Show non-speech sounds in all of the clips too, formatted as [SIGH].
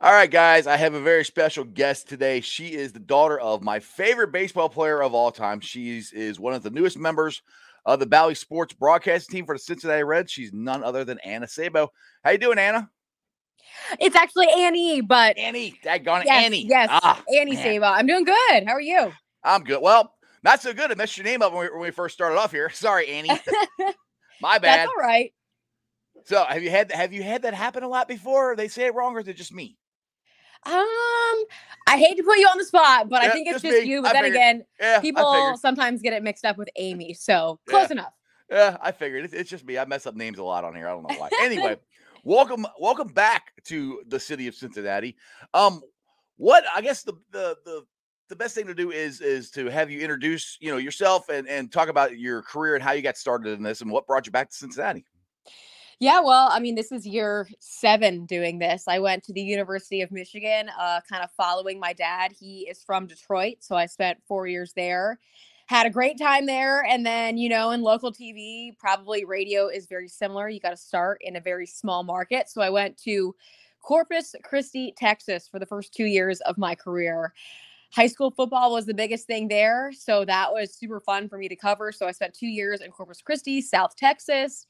All right, guys, I have a very special guest today. She is the daughter of my favorite baseball player of all time. She is one of the newest members of the Bally Sports broadcasting team for the Cincinnati Reds. She's none other than Anna Sabo. How you doing, Anna? It's actually Annie, but Annie, daggone yes, Annie. Yes, ah, Annie man. Sabo. I'm doing good. How are you? I'm good. Well, not so good. I messed your name up when we, when we first started off here. [LAUGHS] Sorry, Annie. [LAUGHS] My bad. That's all right. So, have you had have you had that happen a lot before? They say it wrong, or is it just me? Um, I hate to put you on the spot, but Yeah, I think it's just just you. I But then figured. again, Yeah, people sometimes get it mixed up with Amy. So close Yeah. enough. Yeah, I figured it's, it's just me. I mess up names a lot on here. I don't know why. Anyway, [LAUGHS] welcome, welcome back to the city of Cincinnati. Um, what I guess the the the the best thing to do is is to have you introduce you know yourself and and talk about your career and how you got started in this and what brought you back to Cincinnati. Yeah, well, I mean, this is year seven doing this. I went to the University of Michigan, uh, kind of following my dad. He is from Detroit, so I spent four years there. Had a great time there. And then, you know, in local TV, probably radio is very similar. You got to start in a very small market. So I went to Corpus Christi, Texas for the first two years of my career. High school football was the biggest thing there. So that was super fun for me to cover. So I spent two years in Corpus Christi, South Texas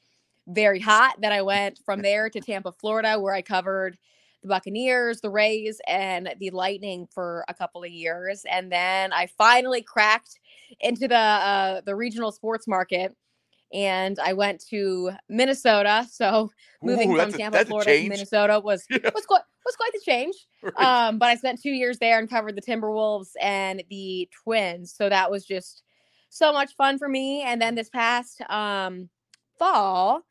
very hot. Then I went from [LAUGHS] there to Tampa, Florida, where I covered the Buccaneers, the Rays, and the Lightning for a couple of years. And then I finally cracked into the uh, the regional sports market, and I went to Minnesota. [LAUGHS] So moving Ooh, from Tampa, a Florida to. Minnesota was [LAUGHS] Yeah. was quite was quite the change. Right. Um, but I spent two years there and covered the Timberwolves and the Twins. So that was just so much fun for me. And then this past um, fall,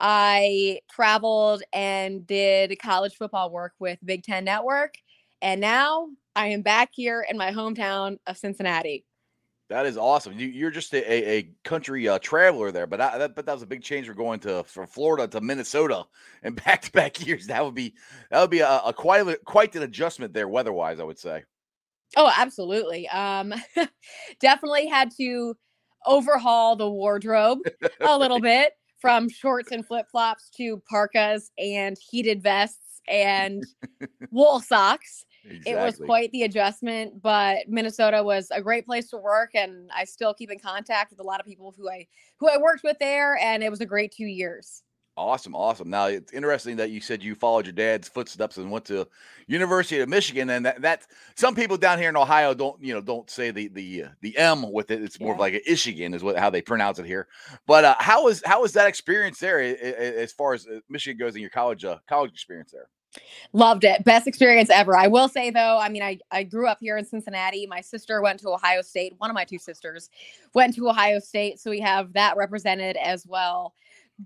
I traveled and did college football work with Big Ten Network. And now I am back here in my hometown of Cincinnati. That is awesome. You, you're just a, a, country uh, traveler there, but I, that, but that was a big change for going to from Florida to Minnesota [LAUGHS] and back to back years. That would be that would be a, a quite quite an adjustment there weather wise. I would say. Oh, absolutely. Um, [LAUGHS] definitely had to overhaul the wardrobe a little [LAUGHS] bit from shorts and flip flops to parkas and heated vests and [LAUGHS] wool socks. It was quite the adjustment, but Minnesota was a great place to work, and I still keep in contact with a lot of people who I who I worked with there, and it was a great two years. Awesome, awesome. Now it's interesting that you said you followed your dad's footsteps and went to University of Michigan, and that that some people down here in Ohio don't you know don't say the the uh, the M with it. It's more of like a Michigan is what how they pronounce it here. But uh, how was how was that experience there as far as uh, Michigan goes in your college uh, college experience there? Loved it. Best experience ever. I will say though, I mean, I, I grew up here in Cincinnati. My sister went to Ohio State. One of my two sisters went to Ohio State. So we have that represented as well.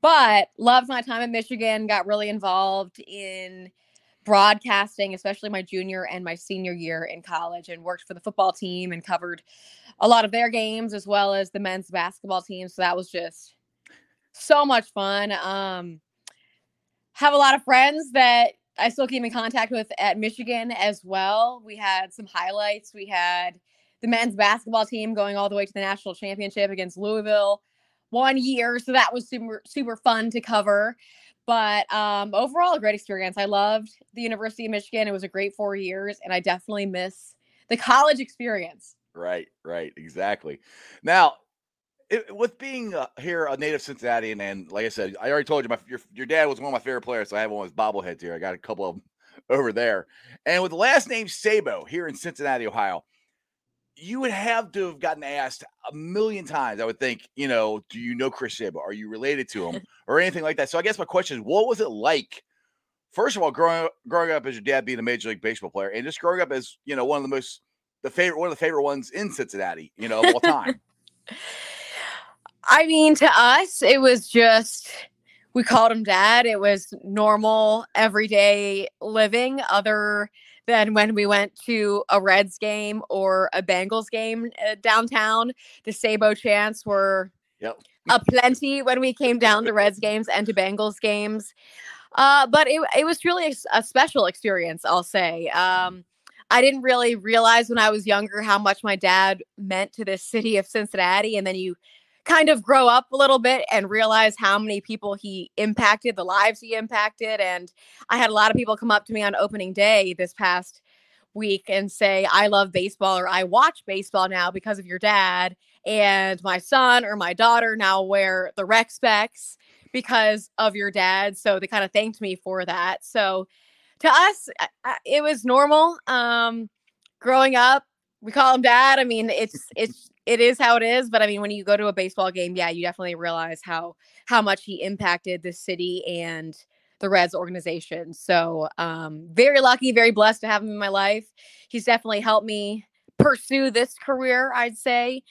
But loved my time in Michigan, got really involved in broadcasting, especially my junior and my senior year in college, and worked for the football team and covered a lot of their games as well as the men's basketball team. So that was just so much fun. Um, have a lot of friends that I still keep in contact with at Michigan as well. We had some highlights. We had the men's basketball team going all the way to the national championship against Louisville one year. So that was super, super fun to cover. But um, overall, a great experience. I loved the University of Michigan. It was a great four years, and I definitely miss the college experience. Right, right, exactly. Now, it, with being uh, here a native Cincinnati, and, like I said, I already told you, my your, your dad was one of my favorite players, so I have one of his bobbleheads here. I got a couple of them over there, and with the last name Sabo here in Cincinnati, Ohio, you would have to have gotten asked a million times. I would think, you know, do you know Chris Sabo? Are you related to him, [LAUGHS] or anything like that? So I guess my question is, what was it like? First of all, growing up, growing up as your dad being a major league baseball player, and just growing up as you know one of the most the favorite one of the favorite ones in Cincinnati, you know, of all time. [LAUGHS] I mean, to us, it was just we called him dad. It was normal, everyday living, other than when we went to a Reds game or a Bengals game uh, downtown. The Sabo chants were Yep. aplenty when we came down to Reds games and to Bengals games. Uh, but it, it was truly a special experience, I'll say. Um, I didn't really realize when I was younger how much my dad meant to this city of Cincinnati. And then you kind of grow up a little bit and realize how many people he impacted, the lives he impacted. And I had a lot of people come up to me on opening day this past week and say, I love baseball or I watch baseball now because of your dad. And my son or my daughter now wear the rec specs because of your dad. So they kind of thanked me for that. So to us, it was normal. Um, growing up, we call him dad. I mean, it's it's it is how it is. But I mean, when you go to a baseball game, yeah, you definitely realize how how much he impacted the city and the Reds organization. So um, very lucky, very blessed to have him in my life. He's definitely helped me pursue this career, I'd say.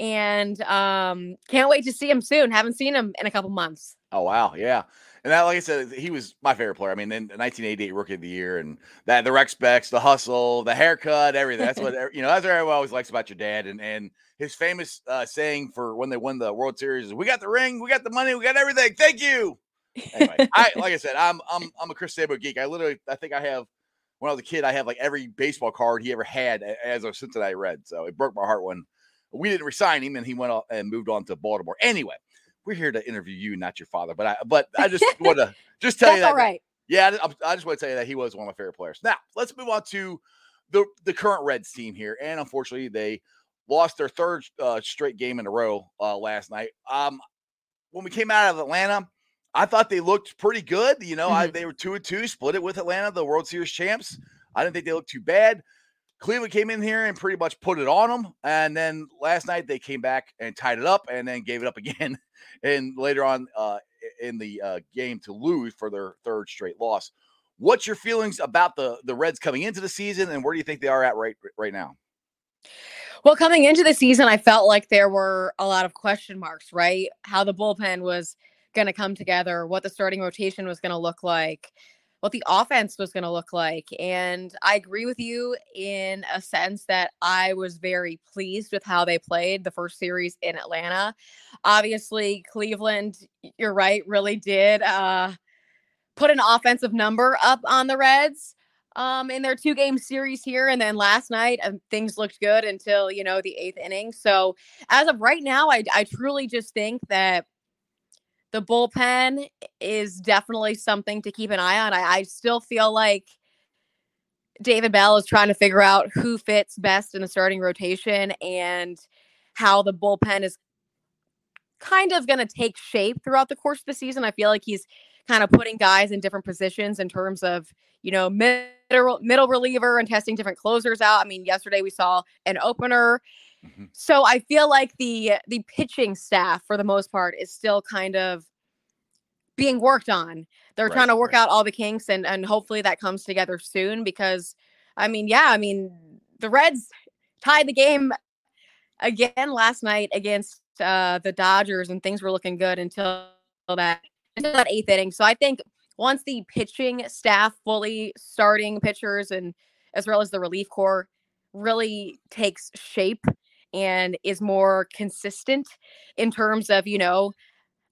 And um, can't wait to see him soon. Haven't seen him in a couple months. Oh wow, yeah. And that, like I said, he was my favorite player. I mean, in 1988 Rookie of the Year, and that the rec specs, the hustle, the haircut, everything. That's what [LAUGHS] you know. That's what everyone always likes about your dad. And and his famous uh, saying for when they won the World Series is, "We got the ring, we got the money, we got everything. Thank you." Anyway, I like I said, I'm I'm I'm a Chris Sabo geek. I literally, I think I have when I was a kid, I have like every baseball card he ever had as a Cincinnati Red. So it broke my heart when we didn't resign him and he went off and moved on to Baltimore. Anyway, we're here to interview you, not your father. But I, but I just [LAUGHS] want to just tell you that. All right. Yeah, I, I just want to tell you that he was one of my favorite players. Now let's move on to the the current Reds team here, and unfortunately they lost their third uh, straight game in a row uh, last night. Um, when we came out of Atlanta, I thought they looked pretty good. You know, mm-hmm. I, they were two and two, split it with Atlanta, the World Series champs. I didn't think they looked too bad. Cleveland came in here and pretty much put it on them. And then last night they came back and tied it up and then gave it up [LAUGHS] again. and later on uh, in the uh, game to lose for their third straight loss. What's your feelings about the the Reds coming into the season and where do you think they are at right right now? Well, coming into the season, I felt like there were a lot of question marks, right? How the bullpen was going to come together, what the starting rotation was going to look like what the offense was going to look like. And I agree with you in a sense that I was very pleased with how they played the first series in Atlanta. Obviously, Cleveland, you're right, really did uh, put an offensive number up on the Reds um, in their two game series here. And then last night, um, things looked good until, you know, the eighth inning. So as of right now, I, I truly just think that the bullpen is definitely something to keep an eye on. I, I still feel like David Bell is trying to figure out who fits best in the starting rotation and how the bullpen is kind of going to take shape throughout the course of the season. I feel like he's kind of putting guys in different positions in terms of, you know, middle middle reliever and testing different closers out. I mean, yesterday we saw an opener Mm-hmm. So I feel like the the pitching staff for the most part is still kind of being worked on. They're right, trying to work right. out all the kinks and and hopefully that comes together soon because I mean, yeah, I mean, the Reds tied the game again last night against uh the Dodgers and things were looking good until that until that eighth inning. So I think once the pitching staff fully starting pitchers and as well as the relief corps really takes shape and is more consistent in terms of, you know,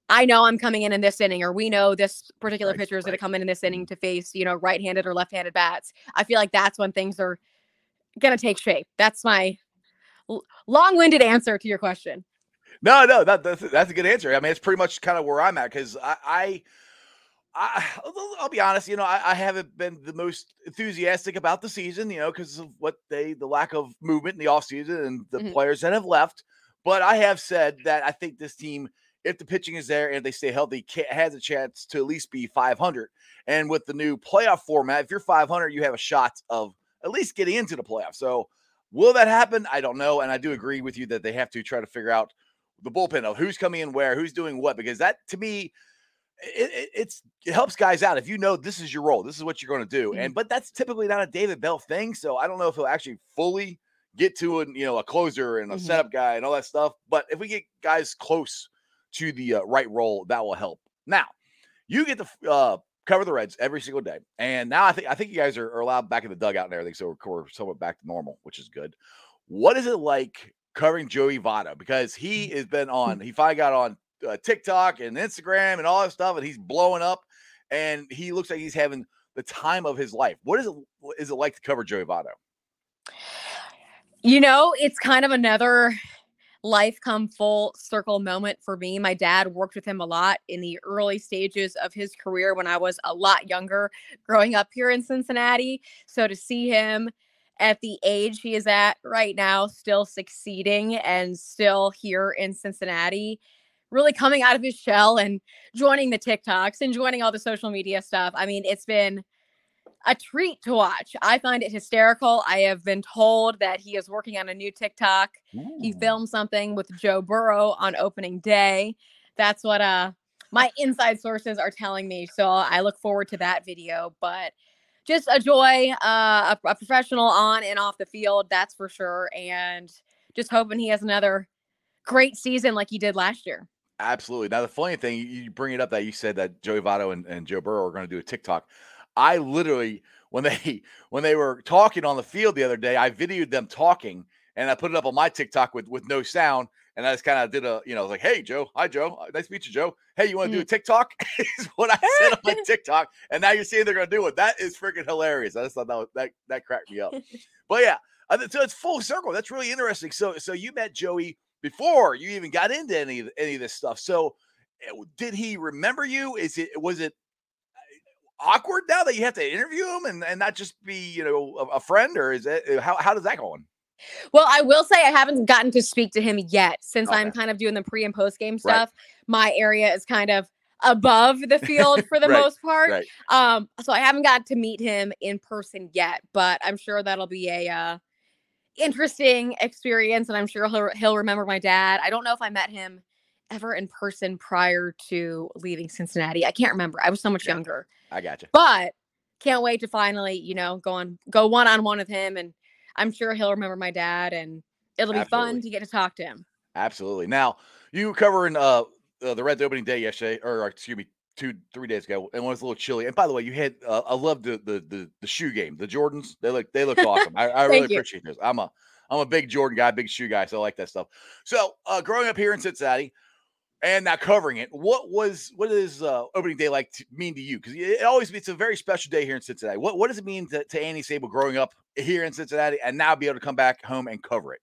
I know I'm coming in in this inning, or we know this particular right, pitcher is right. going to come in in this inning mm-hmm. to face, you know, right handed or left handed bats. I feel like that's when things are going to take shape. That's my l- long winded answer to your question. No, no, that, that's, that's a good answer. I mean, it's pretty much kind of where I'm at because I, I I, [SIGHS] will be honest, you know, I, I, haven't been the most enthusiastic about the season, you know, because of what they, the lack of movement in the offseason and the mm-hmm. players that have left. But I have said that I think this team, if the pitching is there and they stay healthy, has a chance to at least be 500. And with the new playoff format, if you're 500, you have a shot of at least getting into the playoff. So will that happen? I don't know. And I do agree with you that they have to try to figure out the bullpen of who's coming in where, who's doing what, because that to me, it, it, it's it helps guys out if you know this is your role, this is what you're going to do, mm-hmm. and but that's typically not a David Bell thing. So I don't know if he'll actually fully get to a you know a closer and a mm-hmm. setup guy and all that stuff. But if we get guys close to the uh, right role, that will help. Now you get to uh, cover the Reds every single day, and now I think I think you guys are, are allowed back in the dugout and everything, so we're, we're somewhat back to normal, which is good. What is it like covering Joey Votto because he mm-hmm. has been on. [LAUGHS] He finally got on uh, TikTok and Instagram and all that stuff, and he's blowing up, and he looks like he's having the time of his life. What is it? Is it like to cover Joey Votto? You know, it's kind of another life come full circle moment for me. My dad worked with him a lot in the early stages of his career when I was a lot younger, growing up here in Cincinnati. So to see him at the age he is at right now, still succeeding and still here in Cincinnati, really coming out of his shell and joining the TikToks and joining all the social media stuff. I mean, it's been a treat to watch. I find it hysterical. I have been told that he is working on a new TikTok. Ooh. He filmed something with Joe Burrow on opening day. That's what uh my inside sources are telling me. So I look forward to that video, but just a joy, uh, a, a professional on and off the field, that's for sure. And just hoping he has another great season like he did last year. Absolutely. Now, the funny thing, you bring it up that you said that Joey Votto and, and Joe Burrow are going to do a TikTok. I literally when they [LAUGHS] when they were talking on the field the other day, I videoed them talking and I put it up on my TikTok with with no sound. And I just kind of did a, you know, like, hey, Joe, hi, Joe, uh, nice to meet you, Joe. Hey, you want to mm. do a TikTok? [LAUGHS] is what I said on my [LAUGHS] TikTok. And now you're seeing they're going to do it. That is freaking hilarious. I just thought that was, that that cracked me up. but yeah, so it's full circle. That's really interesting. So so you met Joey before you even got into any any of this stuff. So eh, did he remember you? Is it was it awkward now that you have to interview him and, and not just be you know a, a friend or is it uh, how, how does that go on well i will say i haven't gotten to speak to him yet since okay. i'm kind of doing the pre and post game stuff right. my area is kind of above the field [LAUGHS] for the right. most part right. um so i haven't got to meet him in person yet but i'm sure that'll be a uh interesting experience and i'm sure he'll, he'll remember my dad i don't know if i met him ever in person prior to leaving cincinnati i can't remember i was so much yeah. younger I got you. But can't wait to finally, you know, go on go one on one with him, and I'm sure he'll remember my dad, and it'll be Absolutely. fun to get to talk to him. Absolutely. Now you covering uh, uh the Reds opening day yesterday, or excuse me, two three days ago, and it was a little chilly. And by the way, you had uh, I love the, the the the shoe game, the Jordans. They look they look [LAUGHS] awesome. I, I really you. appreciate this. I'm a I'm a big Jordan guy, big shoe guy, so I like that stuff. So uh, growing up here in Cincinnati, and now covering it. What was what is uh, opening day like to mean to you? Because it always it's a very special day here in Cincinnati. What what does it mean to, to Annie Sabo growing up here in Cincinnati and now be able to come back home and cover it?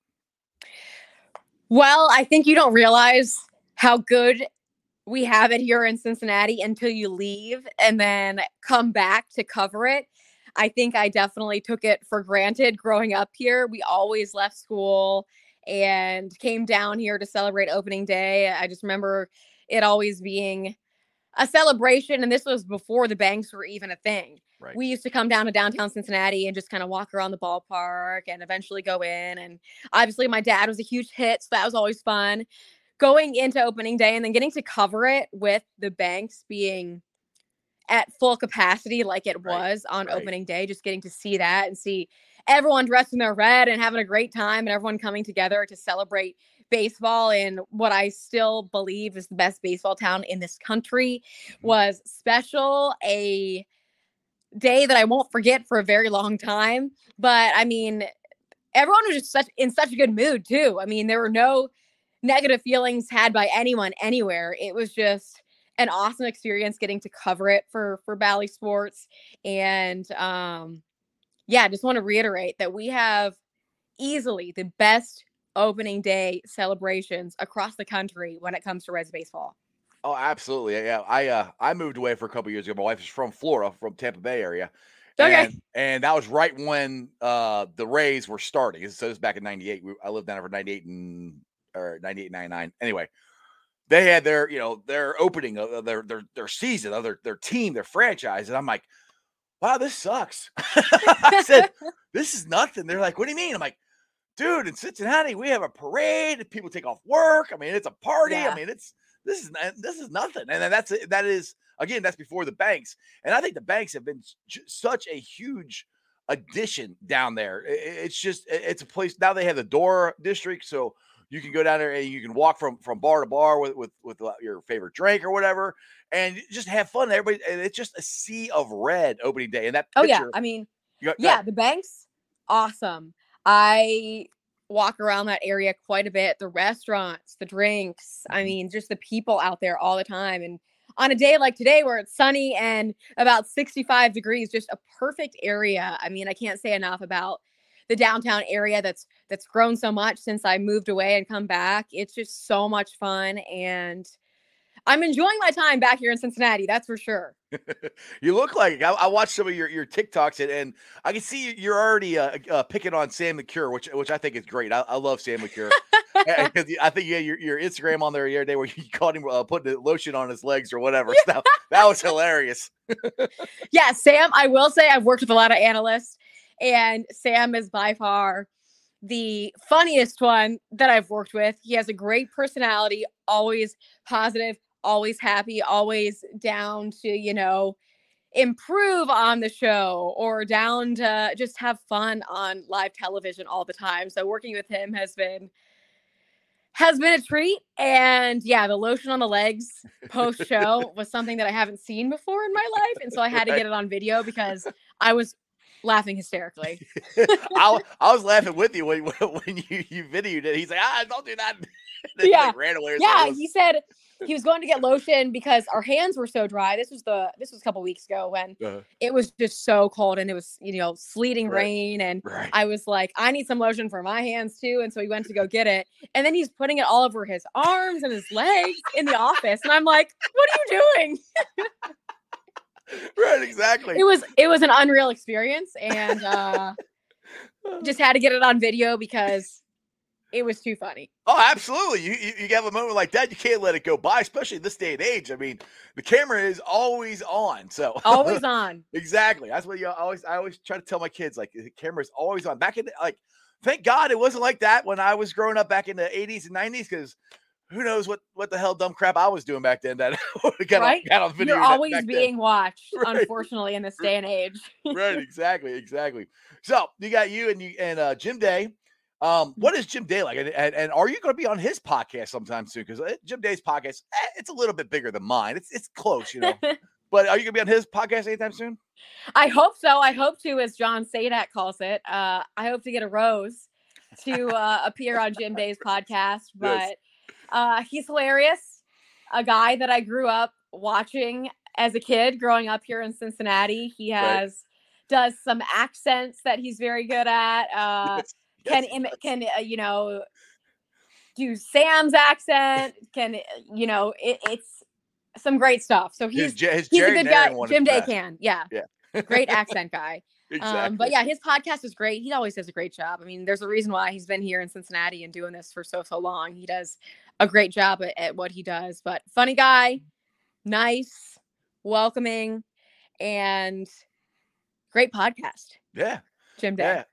Well, I think you don't realize how good we have it here in Cincinnati until you leave and then come back to cover it. I think I definitely took it for granted growing up here. We always left school and came down here to celebrate opening day. I just remember it always being a celebration. And this was before the banks were even a thing. Right. We used to come down to downtown Cincinnati and just kind of walk around the ballpark and eventually go in. And obviously, my dad was a huge hit. So that was always fun. Going into opening day and then getting to cover it with the banks being at full capacity like it right. was on right. opening day, just getting to see that and see everyone dressed in their red and having a great time and everyone coming together to celebrate baseball in what I still believe is the best baseball town in this country mm-hmm. was special. A day that I won't forget for a very long time. But I mean, everyone was just such in such a good mood too. I mean, there were no negative feelings had by anyone anywhere. It was just an awesome experience getting to cover it for for Bally Sports and um yeah, I just want to reiterate that we have easily the best opening day celebrations across the country when it comes to Reds baseball. Oh, absolutely. Yeah, I uh I moved away for a couple years ago. My wife is from Florida, from Tampa Bay area. Okay. And, and that was right when uh the Rays were starting. So it was back in 98. I lived down there for 98 and or 98 99. Anyway, they had their, you know, their opening of their their their season, of their their team, their franchise. And I'm like, wow, this sucks. [LAUGHS] I said, this is nothing. They're like, what do you mean? I'm like, dude, in Cincinnati, we have a parade. People take off work. I mean, it's a party. Yeah. I mean, it's this is this is nothing. And then that's that is again, that's before the banks. And I think the banks have been such a huge addition down there. It's just it's a place now. They have the Dora district, so you can go down there and you can walk from from bar to bar with with with uh, your favorite drink or whatever, and just have fun. Everybody, and it's just a sea of red opening day. And that picture, oh yeah, I mean, got, yeah, the banks, awesome. I walk around that area quite a bit. The restaurants, the drinks. I mm-hmm. mean, just the people out there all the time. And on a day like today where it's sunny and about 65 degrees, just a perfect area. I mean, I can't say enough about the downtown area that's that's grown so much since I moved away and come back. It's just so much fun and I'm enjoying my time back here in Cincinnati. That's for sure. [LAUGHS] you look like. I, I, watched some of your, your TikToks and, and I can see you're already uh, uh, picking on Sam LeCure, which which I think is great. I, I love Sam LeCure. [LAUGHS] I think yeah, your, your Instagram on there the other day where you [LAUGHS] caught him uh, putting the lotion on his legs or whatever. that, that was hilarious. yeah, Sam. I will say I've worked with a lot of analysts, and Sam is by far the funniest one that I've worked with. He has a great personality, always positive, always happy, always down to, you know, improve on the show or down to just have fun on live television all the time. So working with him has been has been a treat and yeah, the lotion on the legs post show [LAUGHS] was something that I haven't seen before in my life and so I had to get it on video because I was laughing hysterically. [LAUGHS] I, I was laughing with you when, [LAUGHS] when you, you videoed it. He's like, ah, don't do that. [LAUGHS] yeah. Like ran away. Yeah. He said he was going to get lotion because our hands were so dry. This was the this was a couple weeks ago when uh-huh. it was just so cold and it was you know sleeting right. rain and right. I was like I need some lotion for my hands too and so he went to go get it and then he's putting it all over his arms and his legs in the office and I'm like what are you doing? [LAUGHS] right, exactly. It was it was an unreal experience and uh [LAUGHS] just had to get it on video because it was too funny. Oh, absolutely. You, you, you have a moment like that, you can't let it go by, especially this day and age. I mean, the camera is always on. So always [LAUGHS] on. exactly. That's what you always I always try to tell my kids like the camera is always on. Back in the, like thank God it wasn't like that when I was growing up back in the 80s and 90s because who knows what what the hell dumb crap I was doing back then that got, right? on, got on video. You're always being then. watched, [LAUGHS] right. unfortunately, in this day and age. [LAUGHS] right, [LAUGHS] exactly, exactly. So you got you and you and uh, Jim Day um, what is Jim Day like? And, and, and are you going to be on his podcast sometime soon? Because uh, Jim Day's podcast, eh, it's a little bit bigger than mine. It's it's close, you know. but are you going to be on his podcast anytime soon? I hope so. I hope to, as John Sadak calls it. Uh, I hope to get a rose to uh, appear on Jim Day's podcast. But yes. Uh, he's hilarious. A guy that I grew up watching as a kid, growing up here in Cincinnati. He has. Right does some accents that he's very good at. Uh, yes can Im- can uh, you know do Sam's accent? Can uh, you know it, it's some great stuff. So he's his, his he's a good guy. Jim Day can, yeah, yeah, great [LAUGHS] accent guy. Exactly. Um, but yeah, his podcast is great. He always does a great job. I mean, there's a reason why he's been here in Cincinnati and doing this for so so long. He does a great job at, at what he does. But funny guy, nice, welcoming, and great podcast. Yeah, Jim Day. Yeah.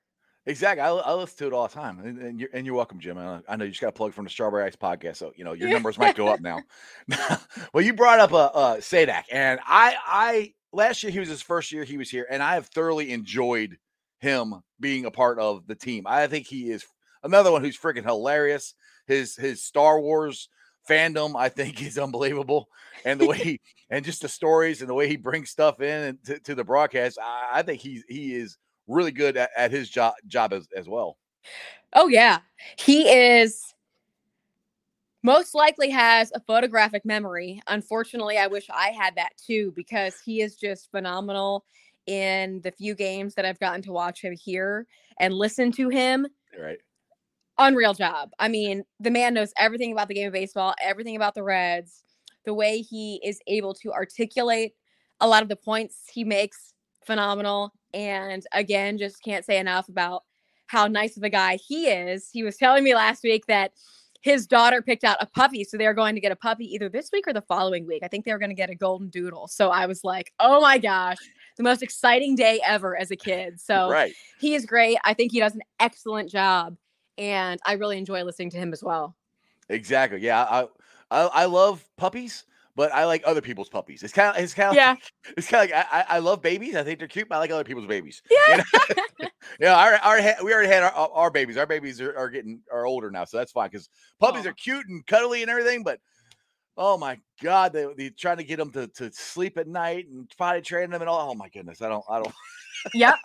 Exactly. I, I, listen to it all the time, and, and, you're and you're welcome, Jim. I, I know you just got to plug from the Strawberry Ice podcast, so you know your [LAUGHS] numbers might go up now. [LAUGHS] well, you brought up a uh, uh, Sadak, and I I last year he was his first year he was here, and I have thoroughly enjoyed him being a part of the team. I think he is another one who's freaking hilarious. His his Star Wars fandom, I think, [LAUGHS] is unbelievable, and the way [LAUGHS] he and just the stories and the way he brings stuff in to, to the broadcast, I, I think he he is really good at, at his job job as, as well. Oh yeah. He is most likely has a photographic memory. Unfortunately, I wish I had that too because he is just phenomenal in the few games that I've gotten to watch him here and listen to him. Right. Unreal job. I mean, the man knows everything about the game of baseball, everything about the Reds, the way he is able to articulate a lot of the points he makes phenomenal. And again, just can't say enough about how nice of a guy he is. He was telling me last week that his daughter picked out a puppy. So they're going to get a puppy either this week or the following week. I think they were going to get a golden doodle. So I was like, oh my gosh, the most exciting day ever as a kid. So right. he is great. I think he does an excellent job. And I really enjoy listening to him as well. Exactly. Yeah. I, I, I love puppies but I like other people's puppies. It's kind of it's kind of yeah. [LAUGHS] it's kind of like I, I love babies. I think they're cute, but I like other people's babies. Yeah, you know? [LAUGHS] [LAUGHS] yeah. Our, our we already had our, our babies. Our babies are, are getting are older now, so that's fine because puppies Aww. are cute and cuddly and everything. But oh my god, they they trying to get them to, to sleep at night and potty train them and all. Oh my goodness, I don't I don't. Yep,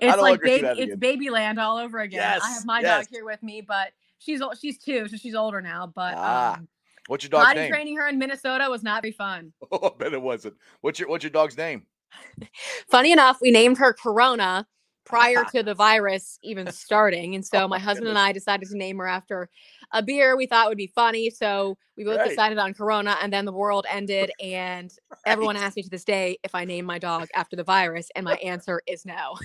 it's like baby it's baby land all over again. Yes, I have my yes. dog here with me, but she's she's two, so she's older now. But ah. um, What's your dog's Potty name? training her in Minnesota was not very fun. Oh, [LAUGHS] I bet it wasn't. What's your What's your dog's name? [LAUGHS] Funny enough, we named her Corona prior to the virus even [LAUGHS] starting. And so Oh my my husband and. I decided to name her after a beer we thought would be funny. So we both Right. decided on Corona, and then the world ended. And everyone Right. asks me to this day if I name my dog after the virus, and my answer is no.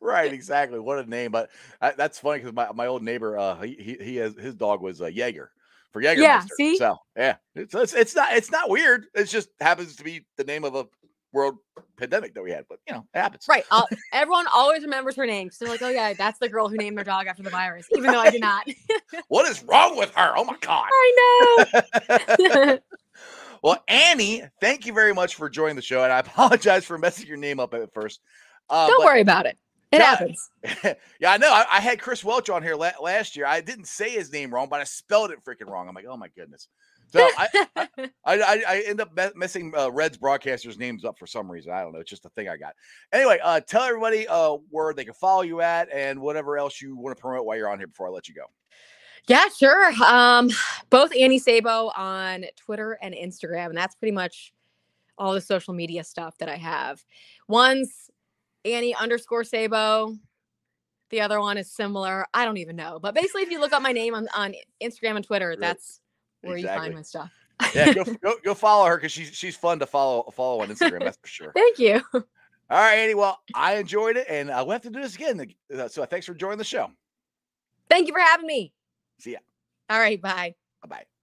right, exactly. What a name! But uh, that's funny because my, my old neighbor, uh, he he, he has his dog was uh, Jaeger for Jaeger. Yeah, see? So yeah, it's, it's it's not it's not weird. It just happens to be the name of a world pandemic that we had. But you know, it happens. right. I'll, everyone always remembers her name. So they're like, oh, yeah, that's the girl who named their dog after the virus, even though I did not. [LAUGHS] What is wrong with her? Oh my god. I know. [LAUGHS] [LAUGHS] well, Annie, thank you very much for joining the show, and I apologize for messing your name up at first. Uh, Don't but- worry about it. It Yeah. happens. [LAUGHS] yeah, I know. I, I had Chris Welch on here la- last year. I didn't say his name wrong, but I spelled it freaking wrong. I'm like, oh my goodness. So I, I, [LAUGHS] I, I end up messing uh, Reds broadcasters' names up for some reason. I don't know. It's just a thing I got. Anyway, uh, tell everybody uh, where they can follow you at and whatever else you want to promote while you're on here before I let you go. Yeah, sure. Um, both Annie Sabo on Twitter and Instagram, and that's pretty much all the social media stuff that I have. One's Annie underscore Sabo. The other one is similar. I don't even know. But basically, if you look up my name on, on Instagram and Twitter, Right. that's where you find my stuff. Yeah, go, [LAUGHS] go, go follow her because she's she's fun to follow follow on Instagram. That's for sure. Thank you. All right, Annie. Well, I enjoyed it, and uh, we'll have to do this again. Uh, So thanks for joining the show. Thank you for having me. See ya. All right. Bye. Bye bye.